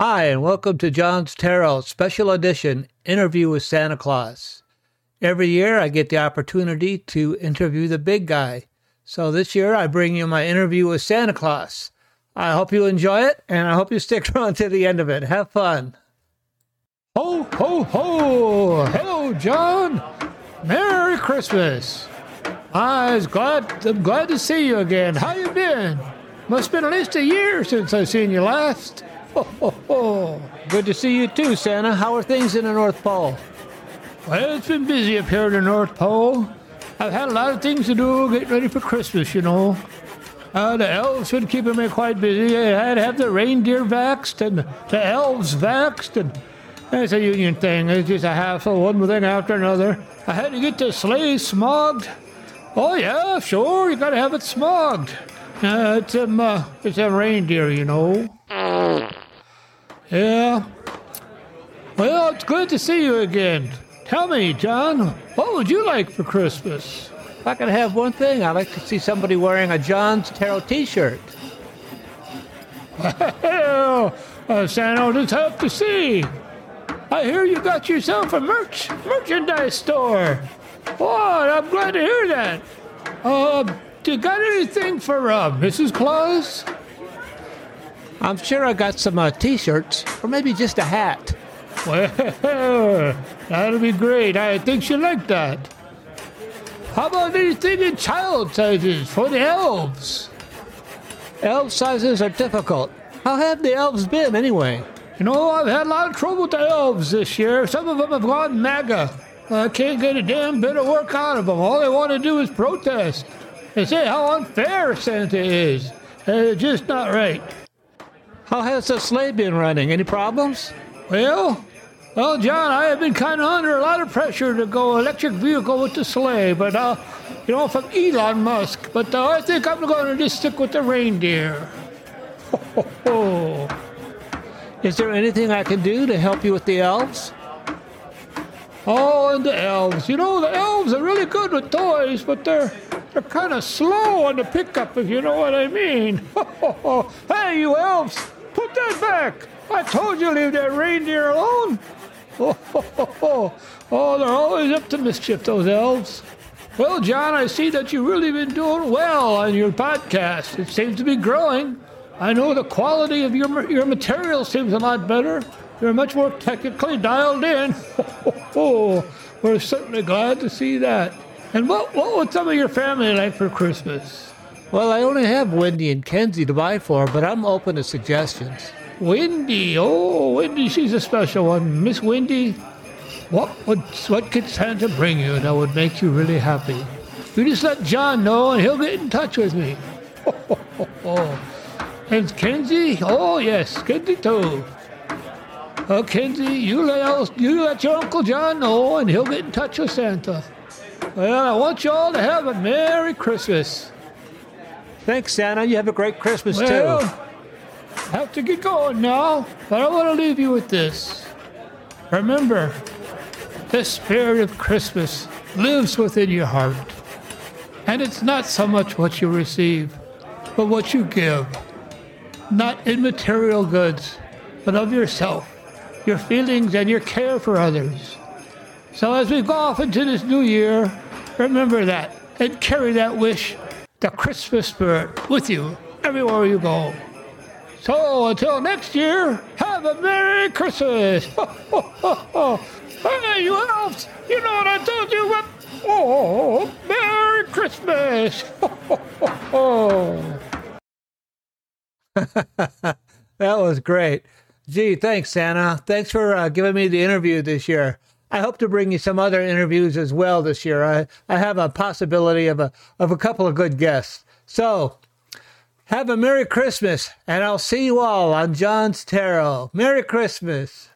Hi, and welcome to John's Tarot Special Edition Interview with Santa Claus. Every year I get the opportunity to interview the big guy. So this year I bring you my interview with Santa Claus. I hope you enjoy it, and I hope you stick around to the end of it. Have fun. Ho, ho, ho! Hello, John! Merry Christmas! I was glad, I'm glad to see you again. How you been? Must have been at least a year since I seen you last. Ho, ho, ho. Good to see you too, Santa. How are things in the North Pole? Well, it's been busy up here in the North Pole. I've had a lot of things to do getting ready for Christmas, you know. Uh, the elves been keeping me quite busy. I had to have the reindeer vaxxed and the elves vaxxed, and that's a union thing. It's just a hassle, one thing after another. I had to get the sleigh smogged. Oh yeah, sure, you gotta have it smogged. Uh, it's um, uh, it's a reindeer, you know. Yeah. Well, it's good to see you again. Tell me, John, what would you like for Christmas? If I could have one thing, I'd like to see somebody wearing a John's Tarot t-shirt. Well, uh, Santa, it's tough to see. I hear you got yourself a merch merchandise store. Oh, I'm glad to hear that. Uh, you got anything for uh, Mrs. Claus? I'm sure I got some uh, t-shirts, or maybe just a hat. Well, that'll be great. I think she'll like that. How about anything in child sizes for the elves? Elf sizes are difficult. How have the elves been anyway? You know, I've had a lot of trouble with the elves this year. Some of them have gone MAGA. I can't get a damn bit of work out of them. All they want to do is protest. They say how unfair Santa is. It's just not right. How has the sleigh been running? Any problems? Well, well, John, I have been kind of under a lot of pressure to go electric vehicle with the sleigh, but uh, you know, from Elon Musk. But uh, I think I'm going to just stick with the reindeer. Ho, ho, ho. Is there anything I can do to help you with the elves? Oh, and the elves. You know, the elves are really good with toys, but they're they're kind of slow on the pickup, if you know what I mean. hey, you elves, that back. I told you leave that reindeer alone. Oh, oh, they're always up to mischief, those elves. Well, John, I see that you've really been doing well on your podcast. It seems to be growing. I know the quality of your your material seems a lot better. You're much more technically dialed in. Oh, We're certainly glad to see that. And what what would some of your family like for Christmas? Well, I only have Wendy and Kenzie to buy for, but I'm open to suggestions. Wendy, oh, Wendy, she's a special one. Miss Wendy, what would what could Santa bring you that would make you really happy? You just let John know, and he'll get in touch with me. and Kenzie, oh yes, Kenzie too. Uh, Kenzie, you let you let your Uncle John know, and he'll get in touch with Santa. Well, I want you all to have a Merry Christmas. Thanks, Santa. You have a great Christmas well, too. Have to get going now, but I want to leave you with this. Remember, the spirit of Christmas lives within your heart. And it's not so much what you receive, but what you give. Not in material goods, but of yourself, your feelings, and your care for others. So as we go off into this new year, remember that and carry that wish, the Christmas spirit, with you everywhere you go. So until next year, have a Merry Christmas! hey, you elves! You know what I told you? What? Oh, Merry Christmas! that was great. Gee, thanks, Santa. Thanks for uh, giving me the interview this year. I hope to bring you some other interviews as well this year. I, I have a possibility of a of a couple of good guests. So have a Merry Christmas, and I'll see you all on John's Tarot. Merry Christmas.